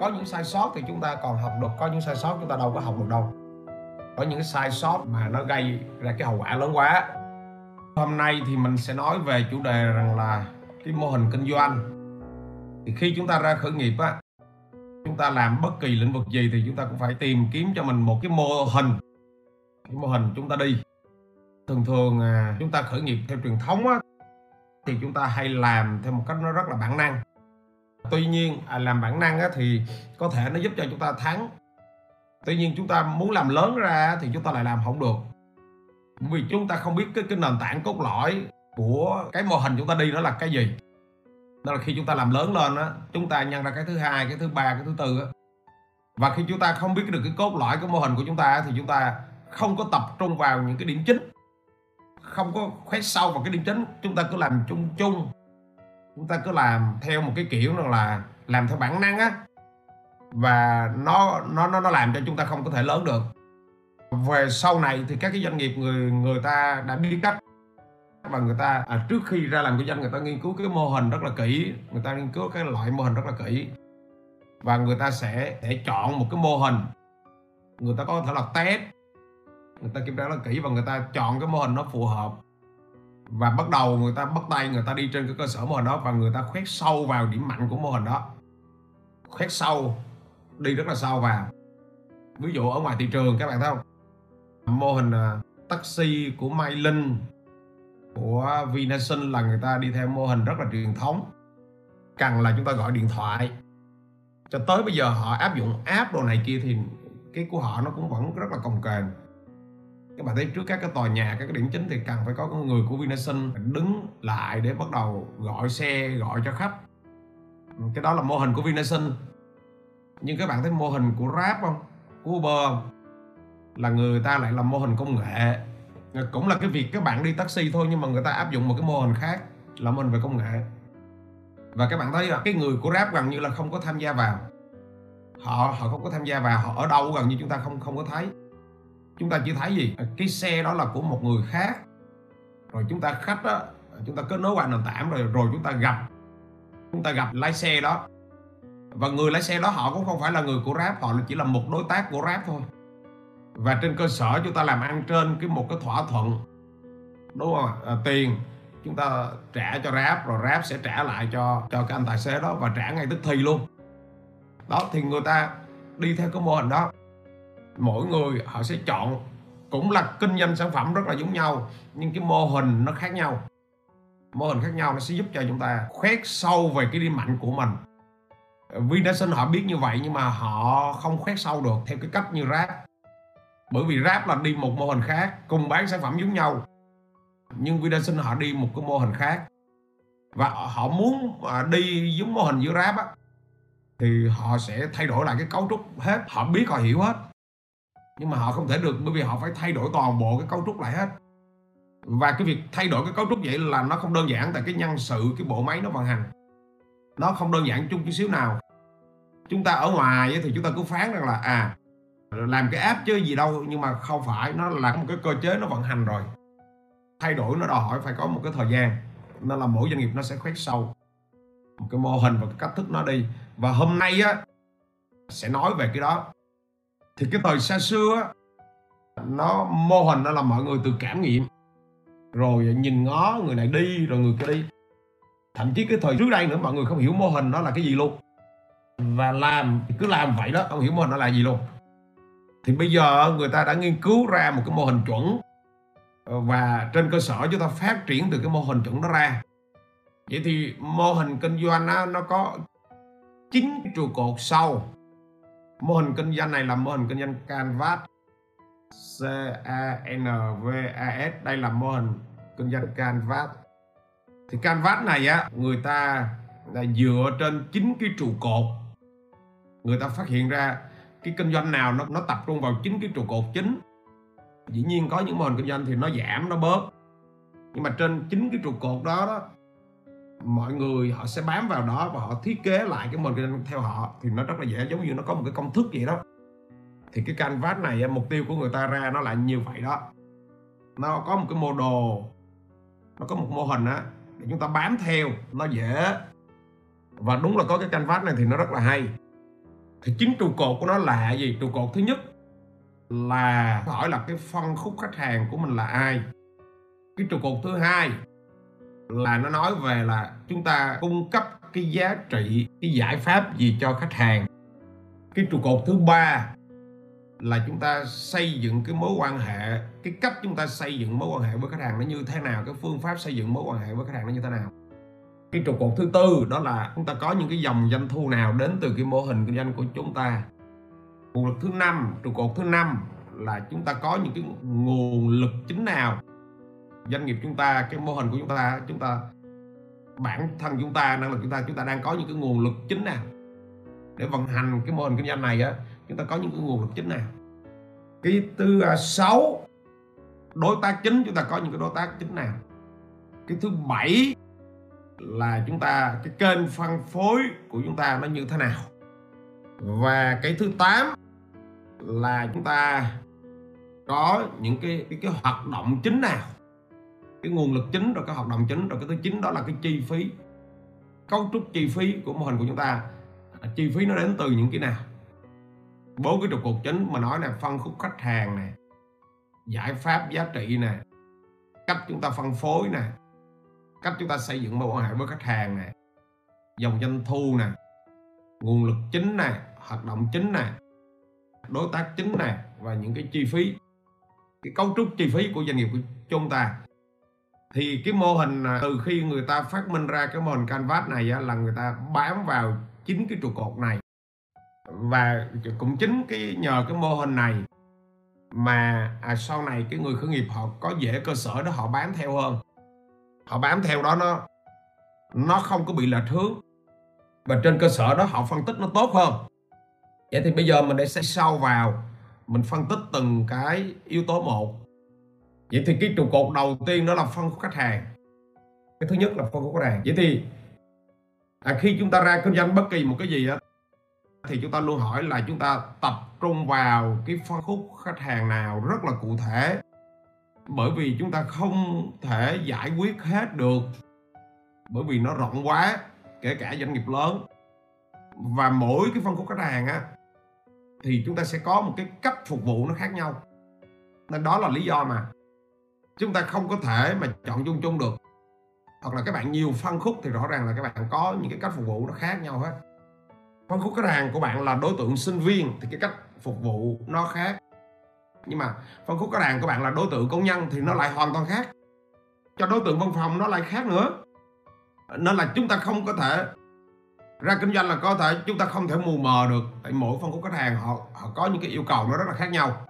có những sai sót thì chúng ta còn học được, có những sai sót chúng ta đâu có học được đâu. Có những cái sai sót mà nó gây ra cái hậu quả lớn quá. Hôm nay thì mình sẽ nói về chủ đề rằng là cái mô hình kinh doanh. Thì khi chúng ta ra khởi nghiệp á, chúng ta làm bất kỳ lĩnh vực gì thì chúng ta cũng phải tìm kiếm cho mình một cái mô hình. Cái mô hình chúng ta đi. Thường thường à, chúng ta khởi nghiệp theo truyền thống á, thì chúng ta hay làm theo một cách nó rất là bản năng tuy nhiên làm bản năng thì có thể nó giúp cho chúng ta thắng tuy nhiên chúng ta muốn làm lớn ra thì chúng ta lại làm không được vì chúng ta không biết cái cái nền tảng cốt lõi của cái mô hình chúng ta đi nó là cái gì đó là khi chúng ta làm lớn lên á chúng ta nhân ra cái thứ hai cái thứ ba cái thứ tư á và khi chúng ta không biết được cái cốt lõi của mô hình của chúng ta thì chúng ta không có tập trung vào những cái điểm chính không có khoét sâu vào cái điểm chính chúng ta cứ làm chung chung chúng ta cứ làm theo một cái kiểu rằng là làm theo bản năng á. Và nó nó nó nó làm cho chúng ta không có thể lớn được. Về sau này thì các cái doanh nghiệp người người ta đã biết cách. Và người ta à, trước khi ra làm kinh doanh người ta nghiên cứu cái mô hình rất là kỹ. Người ta nghiên cứu cái loại mô hình rất là kỹ. Và người ta sẽ sẽ chọn một cái mô hình. Người ta có thể là test. Người ta kiểm tra rất là kỹ và người ta chọn cái mô hình nó phù hợp và bắt đầu người ta bắt tay, người ta đi trên cái cơ sở mô hình đó và người ta khoét sâu vào điểm mạnh của mô hình đó. Khoét sâu, đi rất là sâu vào. Ví dụ ở ngoài thị trường, các bạn thấy không? Mô hình à, taxi của Mai Linh của Vinasun là người ta đi theo mô hình rất là truyền thống. Cần là chúng ta gọi điện thoại. Cho tới bây giờ họ áp dụng app đồ này kia thì cái của họ nó cũng vẫn rất là cồng kềnh các bạn thấy trước các cái tòa nhà, các cái điểm chính thì cần phải có người của Vinasun đứng lại để bắt đầu gọi xe, gọi cho khách. Cái đó là mô hình của Vinasun nhưng các bạn thấy mô hình của Grab không? Của Uber không? là người ta lại làm mô hình công nghệ. Cũng là cái việc các bạn đi taxi thôi, nhưng mà người ta áp dụng một cái mô hình khác, là mô hình về công nghệ. Và các bạn thấy là cái người của Grab gần như là không có tham gia vào. Họ họ không có tham gia vào, họ ở đâu gần như chúng ta không không có thấy chúng ta chỉ thấy gì? À, cái xe đó là của một người khác. Rồi chúng ta khách đó chúng ta kết nối qua nền tảng rồi rồi chúng ta gặp. Chúng ta gặp lái xe đó. Và người lái xe đó họ cũng không phải là người của Grab họ chỉ là một đối tác của Grab thôi. Và trên cơ sở chúng ta làm ăn trên cái một cái thỏa thuận đúng không à, tiền chúng ta trả cho Grab rồi Grab sẽ trả lại cho cho cái anh tài xế đó và trả ngay tức thì luôn. Đó thì người ta đi theo cái mô hình đó mỗi người họ sẽ chọn cũng là kinh doanh sản phẩm rất là giống nhau nhưng cái mô hình nó khác nhau. Mô hình khác nhau nó sẽ giúp cho chúng ta khoét sâu về cái điểm mạnh của mình. Vinasun họ biết như vậy nhưng mà họ không khoét sâu được theo cái cách như rap, bởi vì rap là đi một mô hình khác cùng bán sản phẩm giống nhau. Nhưng Vinasun họ đi một cái mô hình khác. Và họ muốn à, đi giống mô hình giữa rap á thì họ sẽ thay đổi lại cái cấu trúc hết. Họ biết họ hiểu hết nhưng mà họ không thể được, bởi vì họ phải thay đổi toàn bộ cái cấu trúc lại hết. Và cái việc thay đổi cái cấu trúc vậy là nó không đơn giản tại cái nhân sự, cái bộ máy nó vận hành. Nó không đơn giản chung chút xíu nào. Chúng ta ở ngoài thì chúng ta cứ phán rằng là à làm cái app chứ gì đâu, nhưng mà không phải, nó là một cái cơ chế nó vận hành rồi. Thay đổi nó đòi hỏi phải có một cái thời gian, nên là mỗi doanh nghiệp nó sẽ khoét sâu. Một cái mô hình và cái cách thức nó đi. Và hôm nay á, sẽ nói về cái đó thì cái thời xa xưa á nó mô hình nó là mọi người từ cảm nghiệm. Rồi nhìn ngó người này đi rồi người kia đi. Thậm chí cái thời trước đây nữa mọi người không hiểu mô hình nó là cái gì luôn. Và làm cứ làm vậy đó không hiểu mô hình nó là gì luôn. Thì bây giờ người ta đã nghiên cứu ra một cái mô hình chuẩn ờ, và trên cơ sở chúng ta phát triển từ cái mô hình chuẩn đó ra. Vậy thì mô hình kinh doanh đó, nó có chín trụ cột sau mô hình kinh doanh này là mô hình kinh doanh canvas, C A N V A S. Đây là mô hình kinh doanh canvas. Thì canvas này á, người ta là dựa trên chín cái trụ cột. Người ta phát hiện ra cái kinh doanh nào nó nó tập trung vào chín cái trụ cột chính. Dĩ nhiên có những mô hình kinh doanh thì nó giảm, nó bớt. Nhưng mà trên chín cái trụ cột đó đó mọi người họ sẽ bám vào đó và họ thiết kế lại cái mô hình theo họ, thì nó rất là dễ, giống như nó có một cái công thức vậy đó. Thì cái canvas này à, mục tiêu của người ta ra nó là như vậy đó. Nó có một cái mô đồ, nó có một mô hình á, để chúng ta bám theo, nó dễ. Và đúng là có cái canvas này thì nó rất là hay. Thì chính trụ cột của nó là gì? Trụ cột thứ nhất là hỏi là cái phân khúc khách hàng của mình là ai? Cái trụ cột thứ hai là nó nói về là chúng ta cung cấp cái giá trị, cái giải pháp gì cho khách hàng. Cái trụ cột thứ ba là chúng ta xây dựng cái mối quan hệ, cái cách chúng ta xây dựng mối quan hệ với khách hàng nó như thế nào, cái phương pháp xây dựng mối quan hệ với khách hàng nó như thế nào. Cái trụ cột thứ tư đó là chúng ta có những cái dòng doanh thu nào đến từ cái mô hình kinh doanh của chúng ta. Nguồn lực thứ năm, trụ cột thứ năm là chúng ta có những cái nguồn lực chính nào doanh nghiệp chúng ta cái mô hình của chúng ta chúng ta bản thân chúng ta năng lực chúng ta chúng ta đang có những cái nguồn lực chính nào để vận hành cái mô hình kinh doanh này á chúng ta có những cái nguồn lực chính nào cái thứ à, sáu đối tác chính chúng ta có những cái đối tác chính nào cái thứ bảy là chúng ta cái kênh phân phối của chúng ta nó như thế nào. Và cái thứ tám là chúng ta có những cái cái, cái hoạt động chính nào cái nguồn lực chính, rồi cái hoạt động chính, rồi cái thứ chính đó là cái chi phí, cấu trúc chi phí của mô hình của chúng ta. À, chi phí nó đến từ những cái nào? Bốn cái trụ cột chính mà nói là phân khúc khách hàng nè, giải pháp giá trị nè, cách chúng ta phân phối nè, cách chúng ta xây dựng mối quan hệ với khách hàng nè, dòng doanh thu nè, nguồn lực chính nè, hoạt động chính nè, đối tác chính nè, và những cái chi phí, cái cấu trúc chi phí của doanh nghiệp của chúng ta thì cái mô hình à, từ khi người ta phát minh ra cái mô hình canvas này á, là người ta bám vào chính cái trụ cột này. Và cũng chính cái nhờ cái mô hình này mà à, sau này cái người khởi nghiệp họ có dễ cơ sở đó họ bám theo hơn. Họ bám theo đó nó nó không có bị lệch hướng. Và trên cơ sở đó họ phân tích nó tốt hơn. Vậy thì bây giờ mình để sẽ sâu vào mình phân tích từng cái yếu tố một vậy thì cái trụ cột đầu tiên đó là phân khúc khách hàng. Cái thứ nhất là phân khúc khách hàng. Vậy thì à, khi chúng ta ra kinh doanh bất kỳ một cái gì á thì chúng ta luôn hỏi là chúng ta tập trung vào cái phân khúc khách hàng nào rất là cụ thể. Bởi vì chúng ta không thể giải quyết hết được bởi vì nó rộng quá kể cả doanh nghiệp lớn. Và mỗi cái phân khúc khách hàng á thì chúng ta sẽ có một cái cách phục vụ nó khác nhau. Nên đó là lý do mà chúng ta không có thể mà chọn chung chung được. Hoặc là các bạn nhiều phân khúc thì rõ ràng là các bạn có những cái cách phục vụ nó khác nhau hết. Phân khúc khách hàng của bạn là đối tượng sinh viên thì cái cách phục vụ nó khác. Nhưng mà phân khúc khách hàng của bạn là đối tượng công nhân thì nó lại hoàn toàn khác. Cho đối tượng văn phòng nó lại khác nữa. Nên là chúng ta không có thể ra kinh doanh là có thể chúng ta không thể mù mờ được. Tại mỗi phân khúc khách hàng họ họ có những cái yêu cầu nó rất là khác nhau.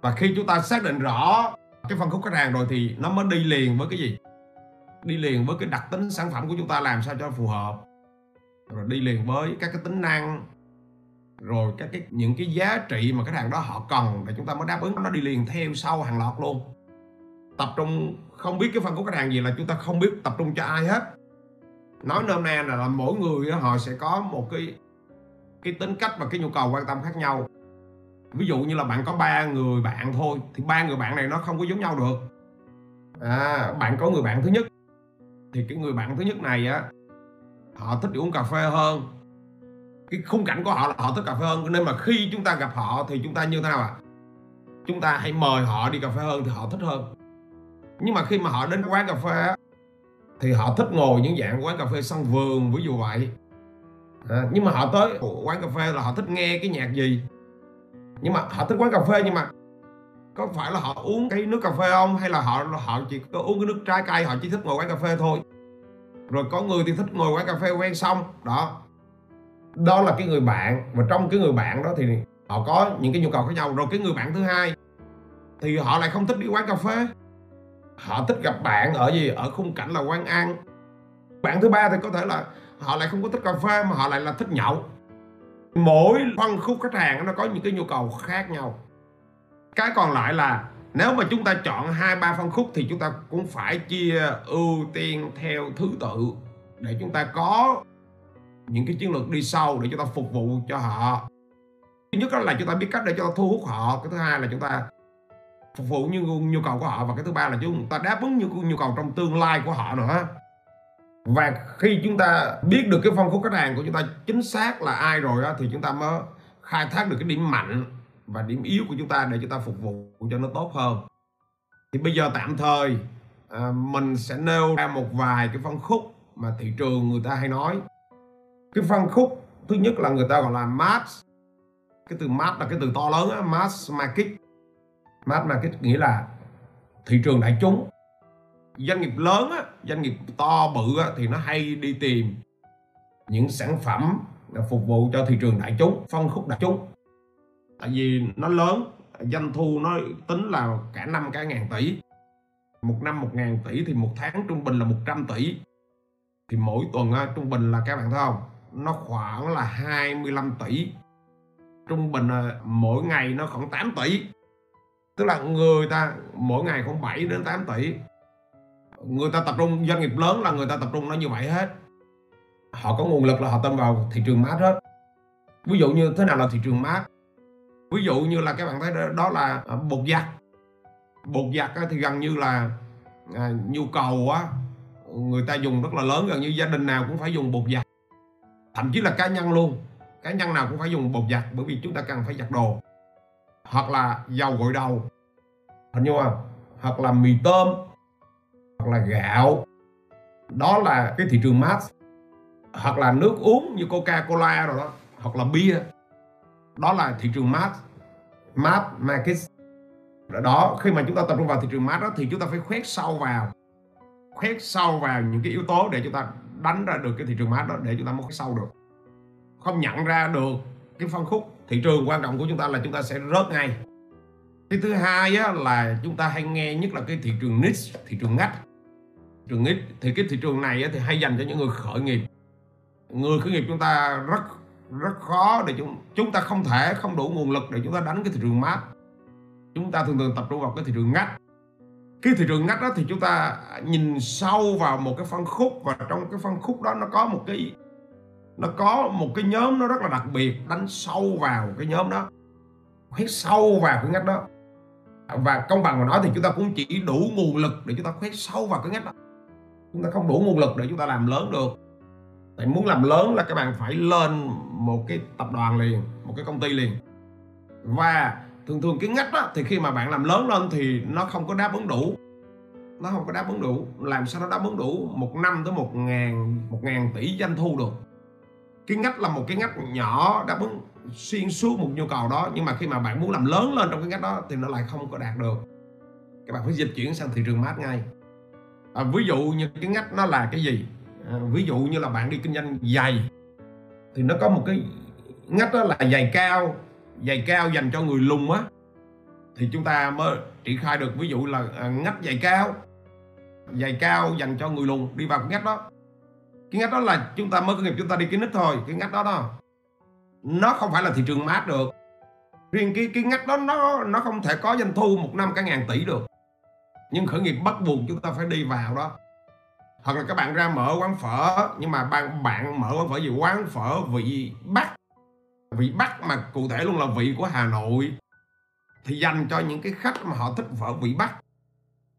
Và khi chúng ta xác định rõ cái phân khúc khách hàng rồi thì nó mới đi liền với cái gì? Đi liền với cái đặc tính sản phẩm của chúng ta làm sao cho phù hợp. Rồi đi liền với các cái tính năng. Rồi các cái những cái giá trị mà khách hàng đó họ cần để chúng ta mới đáp ứng nó đi liền theo sau hàng loạt luôn. Tập trung không biết cái phân khúc khách hàng gì là chúng ta không biết tập trung cho ai hết. Nói nôm na là, là mỗi người họ sẽ có một cái cái tính cách và cái nhu cầu quan tâm khác nhau ví dụ như là bạn có ba người bạn thôi thì ba người bạn này nó không có giống nhau được. À, bạn có người bạn thứ nhất thì cái người bạn thứ nhất này á họ thích uống cà phê hơn. Cái khung cảnh của họ là họ thích cà phê hơn nên mà khi chúng ta gặp họ thì chúng ta như thế nào ạ? À? chúng ta hãy mời họ đi cà phê hơn thì họ thích hơn. Nhưng mà khi mà họ đến quán cà phê á, thì họ thích ngồi những dạng quán cà phê sân vườn ví dụ vậy. À, nhưng mà họ tới quán cà phê là họ thích nghe cái nhạc gì? Nhưng mà họ thích quán cà phê, nhưng mà có phải là họ uống cái nước cà phê không? Hay là họ họ chỉ có uống cái nước trái cây, họ chỉ thích ngồi quán cà phê thôi? Rồi có người thì thích ngồi quán cà phê quen xong đó. Đó là cái người bạn, và trong cái người bạn đó thì họ có những cái nhu cầu khác nhau. Rồi cái người bạn thứ hai thì họ lại không thích đi quán cà phê. Họ thích gặp bạn ở gì? Ở khung cảnh là quán ăn. Bạn thứ ba thì có thể là họ lại không có thích cà phê, mà họ lại là thích nhậu mỗi phân khúc khách hàng nó có những cái nhu cầu khác nhau. Cái còn lại là nếu mà chúng ta chọn hai, ba phân khúc thì chúng ta cũng phải chia ưu tiên theo thứ tự để chúng ta có những cái chiến lược đi sâu để chúng ta phục vụ cho họ. Thứ nhất là chúng ta biết cách để cho thu hút họ, cái thứ hai là chúng ta phục vụ như nhu cầu của họ và cái thứ ba là chúng ta đáp ứng những nhu cầu trong tương lai của họ nữa và khi chúng ta biết được cái phân khúc khách hàng của chúng ta chính xác là ai rồi đó, thì chúng ta mới khai thác được cái điểm mạnh và điểm yếu của chúng ta để chúng ta phục vụ cho nó tốt hơn. Thì bây giờ tạm thời à, mình sẽ nêu ra một vài cái phân khúc mà thị trường người ta hay nói. Cái phân khúc thứ nhất là người ta gọi là mass. Cái từ mass là cái từ to lớn á mass market. Mass market nghĩa là thị trường đại chúng doanh nghiệp lớn á, doanh nghiệp to bự á, thì nó hay đi tìm những sản phẩm phục vụ cho thị trường đại chúng phân khúc đại chúng. Tại vì nó lớn doanh thu nó tính là cả năm cả ngàn tỷ. Một năm một ngàn tỷ thì một tháng trung bình là 100 tỷ. Thì mỗi tuần á, trung bình là các bạn thấy không? Nó khoảng là 25 tỷ. Trung bình là mỗi ngày nó khoảng 8 tỷ. Tức là người ta mỗi ngày khoảng 7 đến 8 tỷ người ta tập trung doanh nghiệp lớn là người ta tập trung nó như vậy hết. Họ có nguồn lực là họ tâm vào thị trường mát hết. Ví dụ như thế nào là thị trường mát ví dụ như là các bạn thấy đó, là à, bột giặt. Bột giặt thì gần như là à, nhu cầu á người ta dùng rất là lớn gần như gia đình nào cũng phải dùng bột giặt. Thậm chí là cá nhân luôn cá nhân nào cũng phải dùng bột giặt bởi vì chúng ta cần phải giặt đồ. Hoặc là dầu gội đầu. Hình như không? Hoặc là mì tôm hoặc là gạo. Đó là cái thị trường mass. Hoặc là nước uống như coca cola rồi đó hoặc là bia. Đó là thị trường mass. Mass market. Đó khi mà chúng ta tập trung vào thị trường mass đó thì chúng ta phải khoét sâu vào. Khoét sâu vào những cái yếu tố để chúng ta đánh ra được cái thị trường mass đó để chúng ta mới khoét sâu được. Không nhận ra được cái phân khúc thị trường quan trọng của chúng ta là chúng ta sẽ rớt ngay. Cái thứ hai á, là chúng ta hay nghe nhất là cái thị trường niche thị trường ngách trường ít thì cái thị trường này thì hay dành cho những người khởi nghiệp. Người khởi nghiệp chúng ta rất rất khó để chúng chúng ta không thể, không đủ nguồn lực để chúng ta đánh cái thị trường mát chúng ta thường thường tập trung vào cái thị trường ngách. Cái thị trường ngách đó thì chúng ta nhìn sâu vào một cái phân khúc và trong cái phân khúc đó nó có một cái, nó có một cái nhóm nó rất là đặc biệt, đánh sâu vào cái nhóm đó. Khoét sâu vào cái ngách đó. Và công bằng mà nói thì chúng ta cũng chỉ đủ nguồn lực để chúng ta khoét sâu vào cái ngách đó chúng ta không đủ nguồn lực để chúng ta làm lớn được. Tại muốn làm lớn là các bạn phải lên một cái tập đoàn liền, một cái công ty liền. Và thường thường cái ngách đó thì khi mà bạn làm lớn lên thì nó không có đáp ứng đủ. Nó không có đáp ứng đủ. Làm sao nó đáp ứng đủ? Một năm tới một ngàn một ngàn tỷ doanh thu được. Cái ngách là một cái ngách nhỏ, đáp ứng xuyên suốt một nhu cầu đó. Nhưng mà khi mà bạn muốn làm lớn lên trong cái ngách đó thì nó lại không có đạt được. Các bạn phải dịch chuyển sang thị trường mát ngay à, ví dụ như cái ngách nó là cái gì? À, ví dụ như là bạn đi kinh doanh giày thì nó có một cái ngách đó là giày cao giày cao dành cho người lùn á. Thì chúng ta mới triển khai được ví dụ là à, ngách giày cao giày cao dành cho người lùn đi vào cái ngách đó. Cái ngách đó là chúng ta mới công nghiệp chúng ta đi cái nít thôi cái ngách đó đó. Nó không phải là thị trường mát được. Riêng cái cái ngách đó nó nó không thể có doanh thu một năm cả ngàn tỷ được nhưng khởi nghiệp bắt buộc chúng ta phải đi vào đó. Hoặc là các bạn ra mở quán phở nhưng mà bạn bạn mở quán phở gì? Quán phở vị bắc. Vị bắc mà cụ thể luôn là vị của hà nội. Thì dành cho những cái khách mà họ thích phở vị bắc.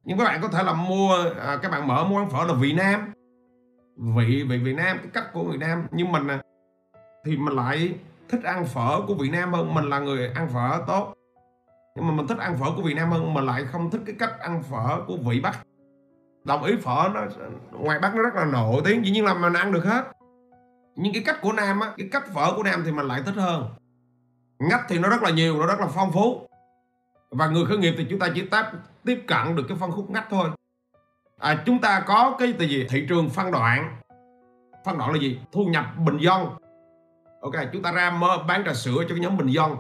Nhưng các bạn có thể là mua à, các bạn mở quán phở là vị nam. Vị vị Việt Nam cái cách của Việt Nam. Nhưng mình à, thì mình lại thích ăn phở của Việt Nam hơn. Mình là người ăn phở tốt nhưng mà mình thích ăn phở của Việt Nam hơn mà lại không thích cái cách ăn phở của vị Bắc. Đồng ý phở nó ngoài Bắc nó rất là nổi tiếng dĩ nhiên là mình ăn được hết. Nhưng cái cách của Nam á cái cách phở của Nam thì mình lại thích hơn. Ngách thì nó rất là nhiều nó rất là phong phú. Và người khởi nghiệp thì chúng ta chỉ táp tiếp cận được cái phân khúc ngách thôi. À, chúng ta có cái từ gì? Thị trường phân đoạn. Phân đoạn là gì? Thu nhập bình dân. Ok chúng ta ra mơ bán trà sữa cho cái nhóm bình dân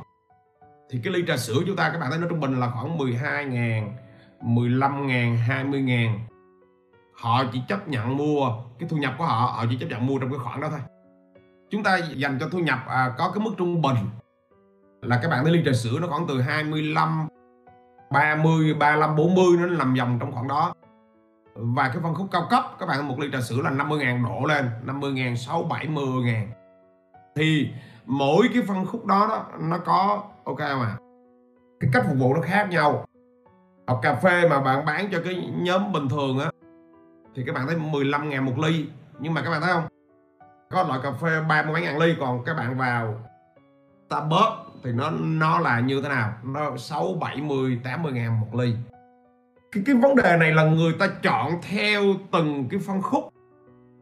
thì cái ly trà sữa chúng ta các bạn thấy nó trung bình là khoảng 12 ngàn 15 ngàn 20 ngàn. Họ chỉ chấp nhận mua cái thu nhập của họ họ chỉ chấp nhận mua trong cái khoản đó thôi. Chúng ta dành cho thu nhập à, có cái mức trung bình là các bạn thấy ly trà sữa nó khoảng từ 25 30 35 40 nó nằm vòng trong khoảng đó. Và cái phân khúc cao cấp các bạn một ly trà sữa là 50 ngàn đổ lên 50 ngàn 6 70 ngàn. Thì mỗi cái phân khúc đó, đó nó có ok mà. Cái cách phục vụ nó khác nhau. Hoặc cà phê mà bạn bán cho cái nhóm bình thường á, thì các bạn thấy 15 ngàn một ly. Nhưng mà các bạn thấy không? Có loại cà phê ba mươi mấy ngàn ly, còn các bạn vào Starbucks thì nó nó là như thế nào? Nó sáu, bảy mươi tám mươi ngàn một ly. Cái cái vấn đề này là người ta chọn theo từng cái phân khúc.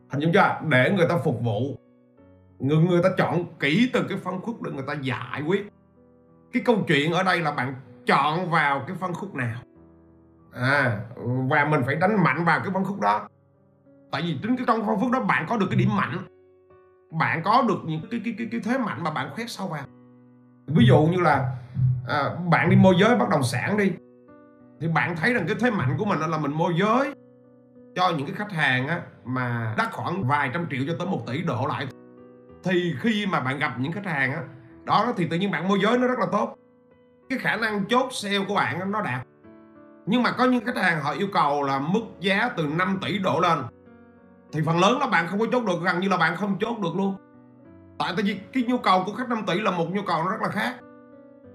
Hình dung chưa? Để người ta phục vụ. Người người ta chọn kỹ từng cái phân khúc để người ta giải quyết cái câu chuyện ở đây là bạn chọn vào cái phân khúc nào? À và mình phải đánh mạnh vào cái phân khúc đó. Tại vì chính cái trong phân khúc đó bạn có được cái điểm mạnh. Bạn có được những cái cái cái, cái thế mạnh mà bạn khoét sâu vào. Ví dụ như là à, bạn đi môi giới bất động sản đi thì bạn thấy rằng cái thế mạnh của mình là mình môi giới cho những cái khách hàng á, mà đắt khoảng vài trăm triệu cho tới một tỷ đổ lại. Thì khi mà bạn gặp những khách hàng á, đó, thì tự nhiên bạn môi giới nó rất là tốt. Cái khả năng chốt sale của bạn nó đạt. Nhưng mà có những khách hàng họ yêu cầu là mức giá từ 5 tỷ đổ lên. Thì phần lớn là bạn không có chốt được, gần như là bạn không chốt được luôn. Tại vì cái nhu cầu của khách 5 tỷ là một nhu cầu nó rất là khác.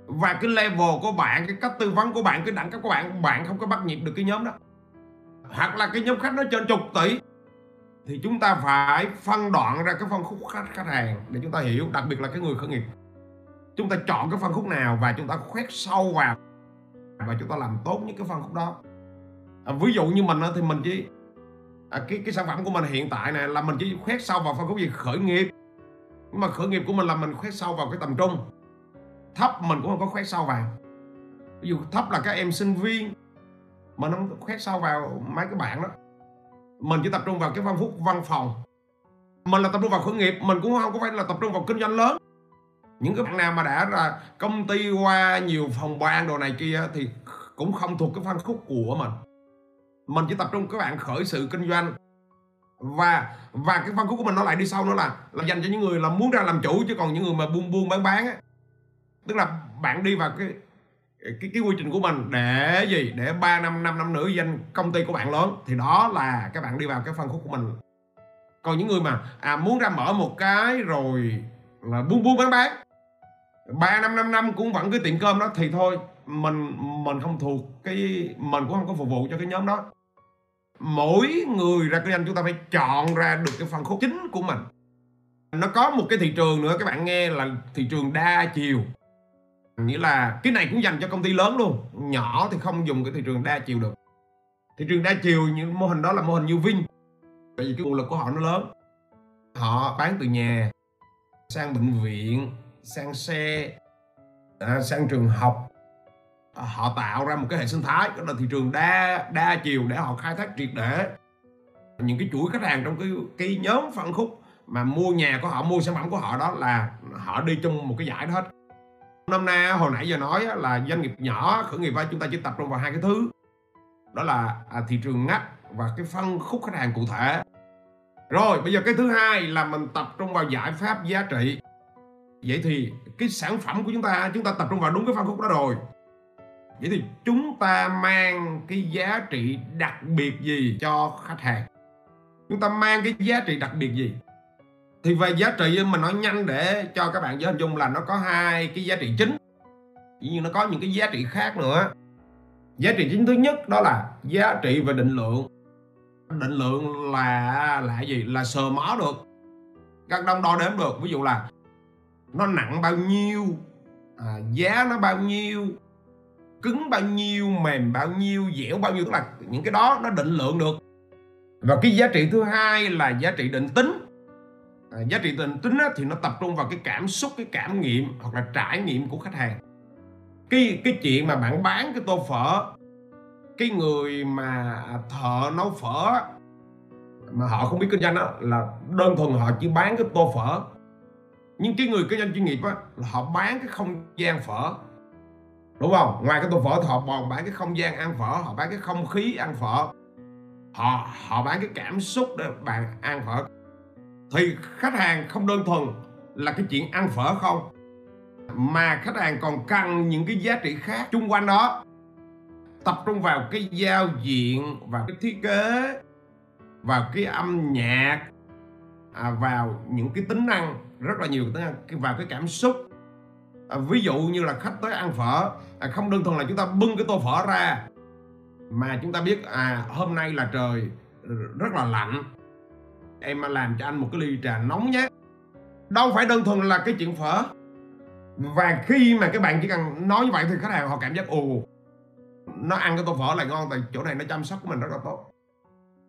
Và cái level của bạn, cái cách tư vấn của bạn, cái đẳng cấp của bạn bạn không có bắt nhịp được cái nhóm đó. Hoặc là cái nhóm khách nó trên chục tỷ, thì chúng ta phải phân đoạn ra cái phân khúc khách khách hàng để chúng ta hiểu, đặc biệt là cái người khởi nghiệp chúng ta chọn cái phân khúc nào và chúng ta khoét sâu vào và chúng ta làm tốt những cái phân khúc đó. À, ví dụ như mình thì mình chỉ à, cái cái sản phẩm của mình hiện tại này là mình chỉ khoét sâu vào phân khúc gì? Khởi nghiệp. Nhưng mà khởi nghiệp của mình là mình khoét sâu vào cái tầm trung. Thấp mình cũng không có khoét sâu vào. Ví dụ thấp là các em sinh viên mình không khoét sâu vào mấy cái bạn đó. Mình chỉ tập trung vào cái phân khúc văn phòng. Mình là tập trung vào khởi nghiệp mình cũng không có phải là tập trung vào kinh doanh lớn những cái bạn nào mà đã là công ty qua nhiều phòng ban đồ này kia thì cũng không thuộc cái phân khúc của mình. Mình chỉ tập trung các bạn khởi sự kinh doanh. Và và cái phân khúc của mình nó lại đi sâu nữa là là dành cho những người là muốn ra làm chủ chứ còn những người mà buôn buôn bán bán á. Tức là bạn đi vào cái cái cái quy trình của mình để gì? Để 3 năm 5 năm nữa danh công ty của bạn lớn. Thì đó là các bạn đi vào cái phân khúc của mình. Còn những người mà à muốn ra mở một cái rồi là buôn buôn bán bán ba năm năm năm cũng vẫn cái tiệm cơm đó, thì thôi, mình mình không thuộc cái, mình cũng không có phục vụ cho cái nhóm đó. Mỗi người ra kinh doanh, chúng ta phải chọn ra được cái phân khúc chính của mình. Nó có một cái thị trường nữa, các bạn nghe là thị trường đa chiều. Nghĩa là cái này cũng dành cho công ty lớn luôn, nhỏ thì không dùng cái thị trường đa chiều được. Thị trường đa chiều như mô hình đó là mô hình như Vinh tại vì cái nguồn lực của họ nó lớn. Họ bán từ nhà sang bệnh viện sang xe à, sang trường học. À, họ tạo ra một cái hệ sinh thái đó là thị trường đa đa chiều để họ khai thác triệt để. Những cái chuỗi khách hàng trong cái cái nhóm phân khúc mà mua nhà của họ mua sản phẩm của họ đó là họ đi chung một cái giải đó hết. Năm nay hồi nãy giờ nói là doanh nghiệp nhỏ khởi nghiệp chúng ta chỉ tập trung vào hai cái thứ. Đó là à, thị trường ngách và cái phân khúc khách hàng cụ thể. Rồi bây giờ cái thứ hai là mình tập trung vào giải pháp giá trị vậy thì cái sản phẩm của chúng ta chúng ta tập trung vào đúng cái phân khúc đó rồi. Vậy thì chúng ta mang cái giá trị đặc biệt gì cho khách hàng? Chúng ta mang cái giá trị đặc biệt gì? Thì về giá trị mình nói nhanh để cho các bạn dễ hình dung là nó có hai cái giá trị chính. Dĩ nhiên nó có những cái giá trị khác nữa. Giá trị chính thứ nhất đó là giá trị về định lượng. Định lượng là là gì? Là sờ mó được. Các đông đo đếm được. Ví dụ là nó nặng bao nhiêu à, giá nó bao nhiêu cứng bao nhiêu mềm bao nhiêu dẻo bao nhiêu tức là những cái đó nó định lượng được. Và cái giá trị thứ hai là giá trị định tính. À, giá trị định tính á, thì nó tập trung vào cái cảm xúc cái cảm nghiệm hoặc là trải nghiệm của khách hàng. Cái cái chuyện mà bạn bán cái tô phở cái người mà thợ nấu phở mà họ không biết kinh doanh đó là đơn thuần họ chỉ bán cái tô phở nhưng cái người kinh doanh chuyên nghiệp á, là họ bán cái không gian phở. Đúng không? Ngoài cái tô phở thì họ còn bán cái không gian ăn phở, họ bán cái không khí ăn phở. Họ họ bán cái cảm xúc để bạn ăn phở. Thì khách hàng không đơn thuần là cái chuyện ăn phở không, mà khách hàng còn cần những cái giá trị khác chung quanh đó. Tập trung vào cái giao diện, vào cái thiết kế, vào cái âm nhạc à, vào những cái tính năng rất là nhiều tính năng vào cái cảm xúc. À, ví dụ như là khách tới ăn phở à, không đơn thuần là chúng ta bưng cái tô phở ra mà chúng ta biết à hôm nay là trời rất là lạnh em làm cho anh một cái ly trà nóng nhé. Đâu phải đơn thuần là cái chuyện phở. Và khi mà các bạn chỉ cần nói như vậy thì khách hàng họ cảm giác ồ nó ăn cái tô phở là ngon tại chỗ này nó chăm sóc của mình rất là tốt.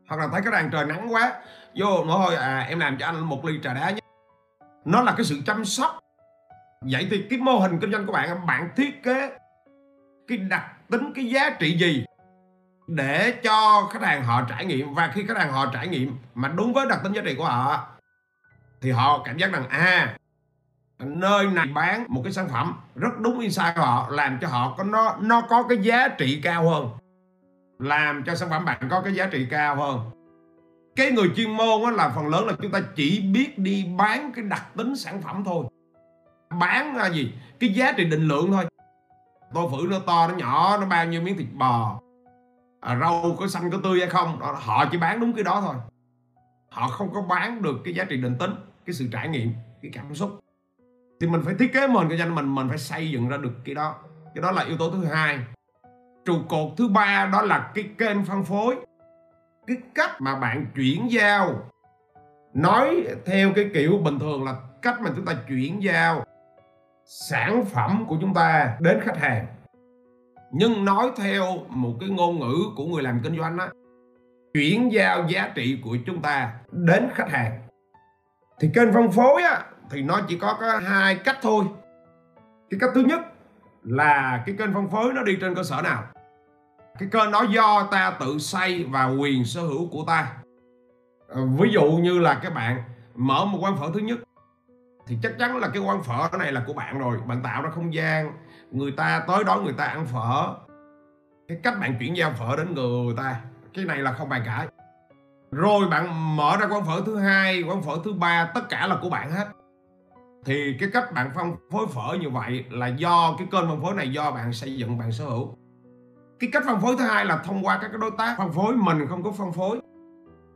Hoặc là thấy cái đàn trời nắng quá vô nói thôi à em làm cho anh một ly trà đá nhé. Nó là cái sự chăm sóc, vậy thì cái mô hình kinh doanh của bạn bạn thiết kế cái đặc tính, cái giá trị gì để cho khách hàng họ trải nghiệm? Và khi khách hàng họ trải nghiệm mà đúng với đặc tính giá trị của họ, thì họ cảm giác rằng à nơi này bán một cái sản phẩm rất đúng insight của họ, làm cho họ có nó nó có cái giá trị cao hơn. Làm cho sản phẩm bạn có cái giá trị cao hơn cái người chuyên môn á, là phần lớn là chúng ta chỉ biết đi bán cái đặc tính sản phẩm thôi. Bán là gì? Cái giá trị định lượng thôi. Tô phử nó to nó nhỏ nó bao nhiêu miếng thịt bò? À, rau có xanh có tươi hay không? Họ chỉ bán đúng cái đó thôi. Họ không có bán được cái giá trị định tính cái sự trải nghiệm cái cảm xúc. Thì mình phải thiết kế mình kinh doanh mình mình phải xây dựng ra được cái đó. Cái đó là yếu tố thứ hai. Trụ cột thứ ba đó là cái kênh phân phối cái cách mà bạn chuyển giao. Nói theo cái kiểu bình thường là cách mà chúng ta chuyển giao sản phẩm của chúng ta đến khách hàng. Nhưng nói theo một cái ngôn ngữ của người làm kinh doanh á chuyển giao giá trị của chúng ta đến khách hàng. Thì kênh phân phối á thì nó chỉ có, có hai cách thôi. Cái cách thứ nhất là cái kênh phân phối nó đi trên cơ sở nào? Cái cơ đó do ta tự xây và quyền sở hữu của ta. Ờ, ví dụ như là các bạn mở một quán phở thứ nhất, thì chắc chắn là cái quán phở này là của bạn rồi. Bạn tạo ra không gian, người ta tới đó người ta ăn phở. Cái cách bạn chuyển giao phở đến người ta, cái này là không bàn cãi. Rồi bạn mở ra quán phở thứ hai, quán phở thứ ba, tất cả là của bạn hết. Thì cái cách bạn phân phối phở như vậy là do, cái kênh phân phối này do bạn xây dựng, bạn sở hữu cái cách phân phối thứ hai là thông qua các cái đối tác. Phân phối mình không có phân phối.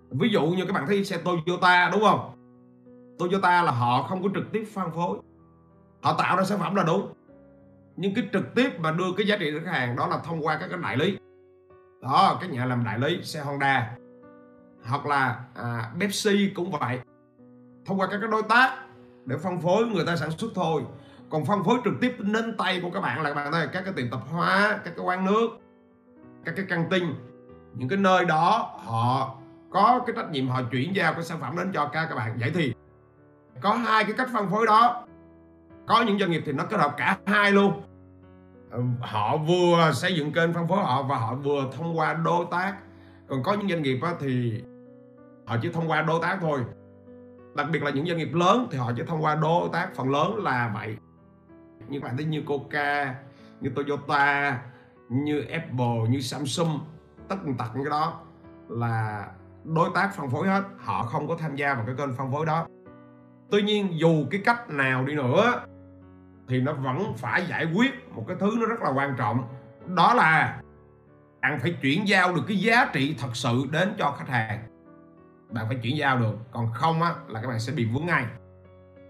Ví dụ như các bạn thấy xe Toyota đúng không? Toyota là họ không có trực tiếp phân phối. Họ tạo ra sản phẩm là đúng. Nhưng cái trực tiếp mà đưa cái giá trị đến khách hàng đó là thông qua các cái đại lý. Đó các nhà làm đại lý xe Honda. Hoặc là à, Pepsi cũng vậy. Thông qua các cái đối tác để phân phối người ta sản xuất thôi. Còn phân phối trực tiếp đến tay của các bạn là các bạn thấy các cái tiệm tạp hóa các cái quán nước các cái căng tin. Những cái nơi đó, họ có cái trách nhiệm họ chuyển giao cái sản phẩm đến cho các các bạn vậy thì có hai cái cách phân phối đó. Có những doanh nghiệp thì nó kết hợp cả hai luôn. Họ vừa xây dựng kênh phân phối họ và họ vừa thông qua đối tác. Còn có những doanh nghiệp thì họ chỉ thông qua đối tác thôi. Đặc biệt là những doanh nghiệp lớn thì họ chỉ thông qua đối tác. Phần lớn là vậy. Như bạn thấy như Coca, như Toyota như Apple, như Samsung, tất tật những cái đó là đối tác phân phối hết. Họ không có tham gia vào cái kênh phân phối đó. Tuy nhiên, dù cái cách nào đi nữa, thì nó vẫn phải giải quyết một cái thứ nó rất là quan trọng. Đó là bạn phải chuyển giao được cái giá trị thật sự đến cho khách hàng. Bạn phải chuyển giao được, còn không á là các bạn sẽ bị vướng ngay.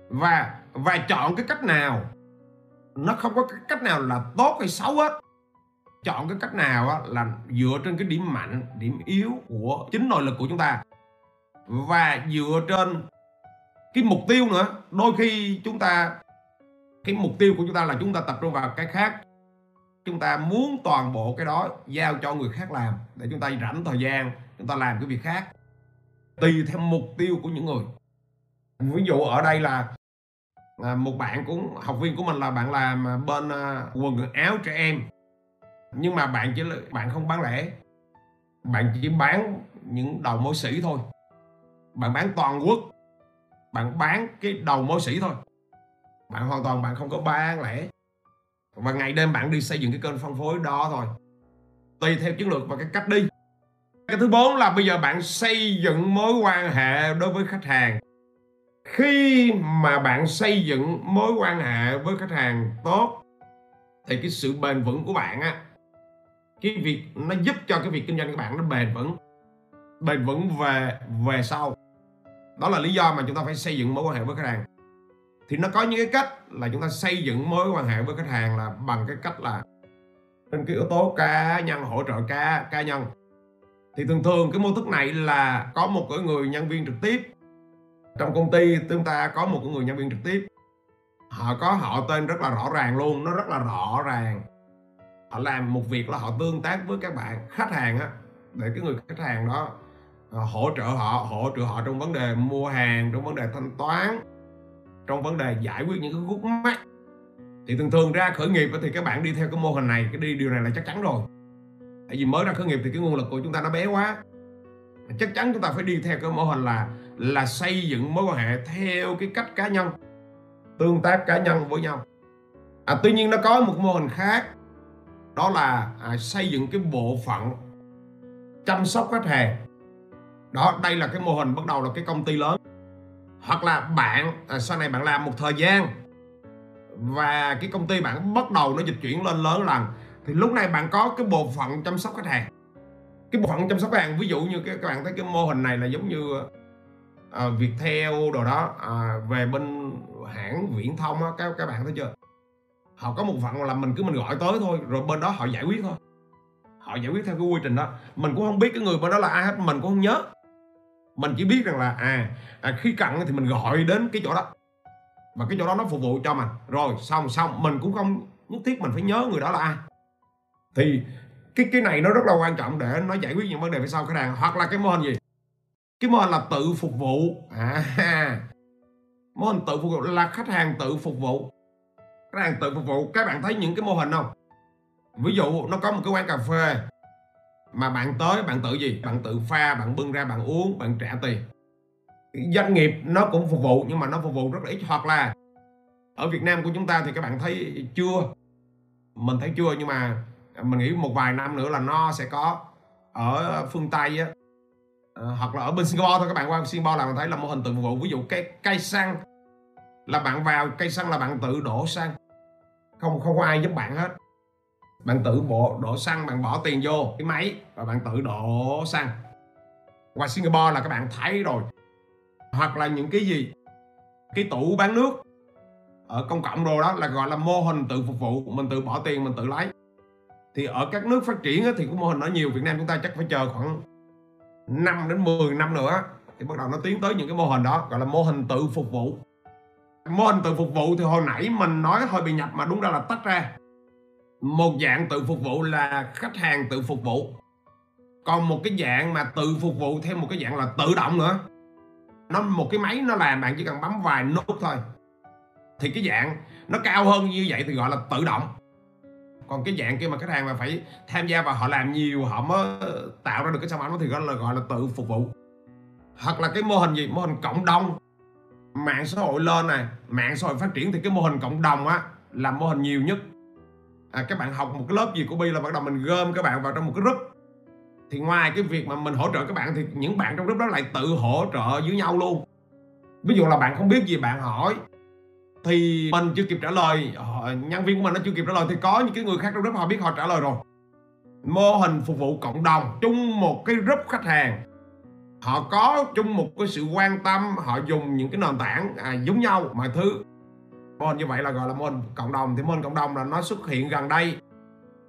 Và và chọn cái cách nào, nó không có cái cách nào là tốt hay xấu hết chọn cái cách nào á là dựa trên cái điểm mạnh, điểm yếu của chính nội lực của chúng ta. Và dựa trên cái mục tiêu nữa. Đôi khi chúng ta, cái mục tiêu của chúng ta là chúng ta tập trung vào cái khác. Chúng ta muốn toàn bộ cái đó giao cho người khác làm để chúng ta rảnh thời gian, chúng ta làm cái việc khác. Tùy theo mục tiêu của những người. Ví dụ ở đây là à, một bạn cũng, học viên của mình là bạn làm bên à, quần áo trẻ em nhưng mà bạn chỉ là bạn không bán lẻ. Bạn chỉ bán những đầu mối sĩ thôi. Bạn bán toàn quốc. Bạn bán cái đầu mối sĩ thôi. Bạn hoàn toàn bạn không có bán lẻ. Và ngày đêm bạn đi xây dựng cái kênh phân phối đó thôi. Tùy theo chiến lược và cái cách đi. Cái thứ bốn là bây giờ bạn xây dựng mối quan hệ đối với khách hàng. Khi mà bạn xây dựng mối quan hệ với khách hàng tốt, thì cái sự bền vững của bạn á cái việc nó giúp cho cái việc kinh doanh của bạn nó bền vững bền vững về về sau. Đó là lý do mà chúng ta phải xây dựng mối quan hệ với khách hàng. Thì nó có những cái cách là chúng ta xây dựng mối quan hệ với khách hàng là bằng cái cách là trên cái yếu tố cá nhân, hỗ trợ cá cá nhân. Thì thường thường cái mô thức này là có một cái người nhân viên trực tiếp. Trong công ty chúng ta có một người nhân viên trực tiếp. Họ có, họ tên rất là rõ ràng luôn, nó rất là rõ ràng họ làm một việc là họ tương tác với các bạn khách hàng á. Để cái người khách hàng đó ờ, hỗ trợ họ hỗ trợ họ trong vấn đề mua hàng trong vấn đề thanh toán trong vấn đề giải quyết những cái khúc mắc. Thì thường thường ra khởi nghiệp thì các bạn đi theo cái mô hình này cái đi điều này là chắc chắn rồi. Tại vì mới ra khởi nghiệp thì cái nguồn lực của chúng ta nó bé quá. Chắc chắn chúng ta phải đi theo cái mô hình là là xây dựng mối quan hệ theo cái cách cá nhân tương tác cá nhân với nhau. À, tuy nhiên nó có một mô hình khác đó là à, xây dựng cái bộ phận chăm sóc khách hàng. Đó đây là cái mô hình bắt đầu là cái công ty lớn. Hoặc là bạn à, sau này bạn làm một thời gian và cái công ty bạn bắt đầu nó dịch chuyển lên lớn lần thì lúc này bạn có cái bộ phận chăm sóc khách hàng. Cái bộ phận chăm sóc khách hàng ví dụ như cái, các bạn thấy cái mô hình này là giống như à, Viettel đồ đó à, về bên hãng viễn thông á các các bạn thấy chưa? Họ có một phần là mình cứ mình gọi tới thôi rồi bên đó họ giải quyết thôi. Họ giải quyết theo cái quy trình đó. Mình cũng không biết cái người bên đó là ai hết mình cũng không nhớ. Mình chỉ biết rằng là à, à khi cần thì mình gọi đến cái chỗ đó. Và cái chỗ đó nó phục vụ cho mình. Rồi xong xong mình cũng không nhất thiết mình phải nhớ người đó là ai. Thì cái cái này nó rất là quan trọng để nó giải quyết những vấn đề phía sau khách hàng hoặc là cái mô hình gì? Cái mô hình là tự phục vụ. À mô hình tự phục vụ là khách hàng tự phục vụ khách hàng tự phục vụ các bạn thấy những cái mô hình không? Ví dụ nó có một cái quán cà phê mà bạn tới bạn tự gì? Bạn tự pha bạn bưng ra bạn uống bạn trả tiền. Doanh nghiệp nó cũng phục vụ nhưng mà nó phục vụ rất là ít. Hoặc là ở Việt Nam của chúng ta thì các bạn thấy chưa? Mình thấy chưa nhưng mà mình nghĩ một vài năm nữa là nó sẽ có. Ở phương Tây á à, hoặc là ở bên Singapore thôi các bạn qua Singapore là mình thấy là mô hình tự phục vụ. Ví dụ cái cây xăng là bạn vào, cây xăng là bạn tự đổ xăng. Không không có ai giúp bạn hết. Bạn tự bộ đổ xăng, bạn bỏ tiền vô, cái máy, và bạn tự đổ xăng. Qua Singapore là các bạn thấy rồi. Hoặc là những cái gì? Cái tủ bán nước. Ở công cộng đồ đó là gọi là mô hình tự phục vụ, mình tự bỏ tiền, mình tự lấy. Thì ở các nước phát triển thì cái mô hình nó nhiều. Việt Nam chúng ta chắc phải chờ khoảng 5 đến 10 năm nữa, thì bắt đầu nó tiến tới những cái mô hình đó, gọi là mô hình tự phục vụ mô hình tự phục vụ thì hồi nãy mình nói hơi bị nhập mà đúng ra là tách ra. Một dạng tự phục vụ là khách hàng tự phục vụ. Còn một cái dạng mà tự phục vụ theo một cái dạng là tự động nữa. Nó, một cái máy nó làm bạn chỉ cần bấm vài nút thôi. Thì cái dạng nó cao hơn như vậy thì gọi là tự động. Còn cái dạng kia mà khách hàng mà phải tham gia và họ làm nhiều, họ mới tạo ra được cái sản phẩm đó thì gọi là gọi là tự phục vụ. Hoặc là cái mô hình gì? Mô hình cộng đồng mạng xã hội lên này mạng xã hội phát triển thì cái mô hình cộng đồng á là mô hình nhiều nhất. À, các bạn học một cái lớp gì của Bi là bắt đầu mình gom các bạn vào trong một cái group. Thì ngoài cái việc mà mình hỗ trợ các bạn thì những bạn trong group đó lại tự hỗ trợ với nhau luôn. Ví dụ là bạn không biết gì bạn hỏi thì mình chưa kịp trả lời nhân viên của mình nó chưa kịp trả lời thì có những cái người khác trong group họ biết họ trả lời rồi. Mô hình phục vụ cộng đồng chung một cái group khách hàng họ có chung một cái sự quan tâm họ dùng những cái nền tảng à, giống nhau mọi thứ. Mô hình như vậy là gọi là mô hình cộng đồng. Thì mô hình cộng đồng là nó xuất hiện gần đây.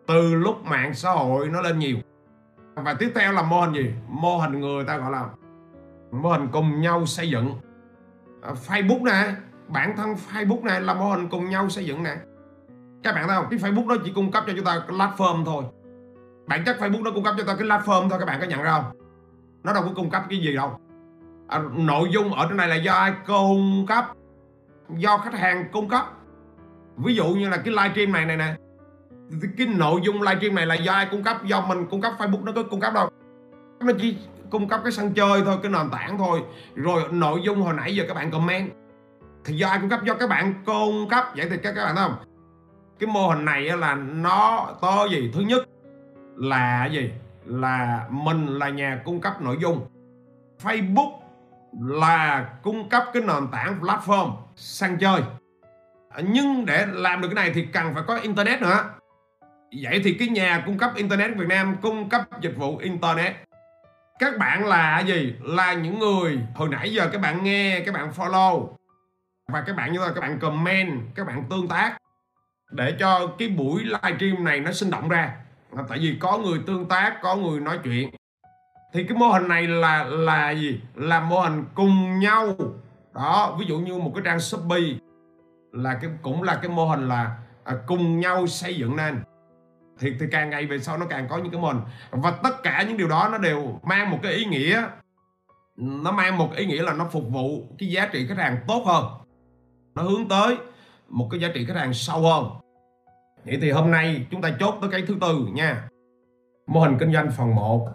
Từ lúc mạng xã hội nó lên nhiều. Và tiếp theo là mô hình gì? Mô hình người ta gọi là mô hình cùng nhau xây dựng. À, Facebook nè bản thân Facebook này là mô hình cùng nhau xây dựng nè. Các bạn thấy không? Cái Facebook đó chỉ cung cấp cho chúng ta cái platform thôi. Bản chất Facebook nó cung cấp cho ta cái platform thôi các bạn có nhận ra không? Nó đâu có cung cấp cái gì đâu. À, nội dung ở trên này là do ai cung cấp? Do khách hàng cung cấp. Ví dụ như là cái livestream này này nè. Cái nội dung livestream này là do ai cung cấp? Do mình cung cấp Facebook nó có cung cấp đâu. Nó chỉ cung cấp cái sân chơi thôi cái nền tảng thôi. Rồi nội dung hồi nãy giờ các bạn comment. Thì do ai cung cấp? Do các bạn cung cấp. Vậy thì các các bạn thấy không? Cái mô hình này là nó to gì? Thứ nhất là gì? Là mình là nhà cung cấp nội dung. Facebook là cung cấp cái nền tảng platform sang chơi. Nhưng để làm được cái này thì cần phải có internet nữa. Vậy thì cái nhà cung cấp internet Việt Nam cung cấp dịch vụ internet. Các bạn là gì? Là những người, hồi nãy giờ các bạn nghe, các bạn follow. Và các bạn như là các bạn comment, các bạn tương tác. Để cho cái buổi livestream này nó sinh động ra tại vì có người tương tác có người nói chuyện. Thì cái mô hình này là là gì? Là mô hình cùng nhau. Đó ví dụ như một cái trang shopee là cái cũng là cái mô hình là à, cùng nhau xây dựng nên thì thì càng ngày về sau nó càng có những cái mô hình. Và tất cả những điều đó nó đều mang một cái ý nghĩa. Nó mang một ý nghĩa là nó phục vụ cái giá trị khách hàng tốt hơn. Nó hướng tới một cái giá trị khách hàng sâu hơn vậy thì hôm nay chúng ta chốt tới cái thứ tư nha. Mô hình kinh doanh phần 1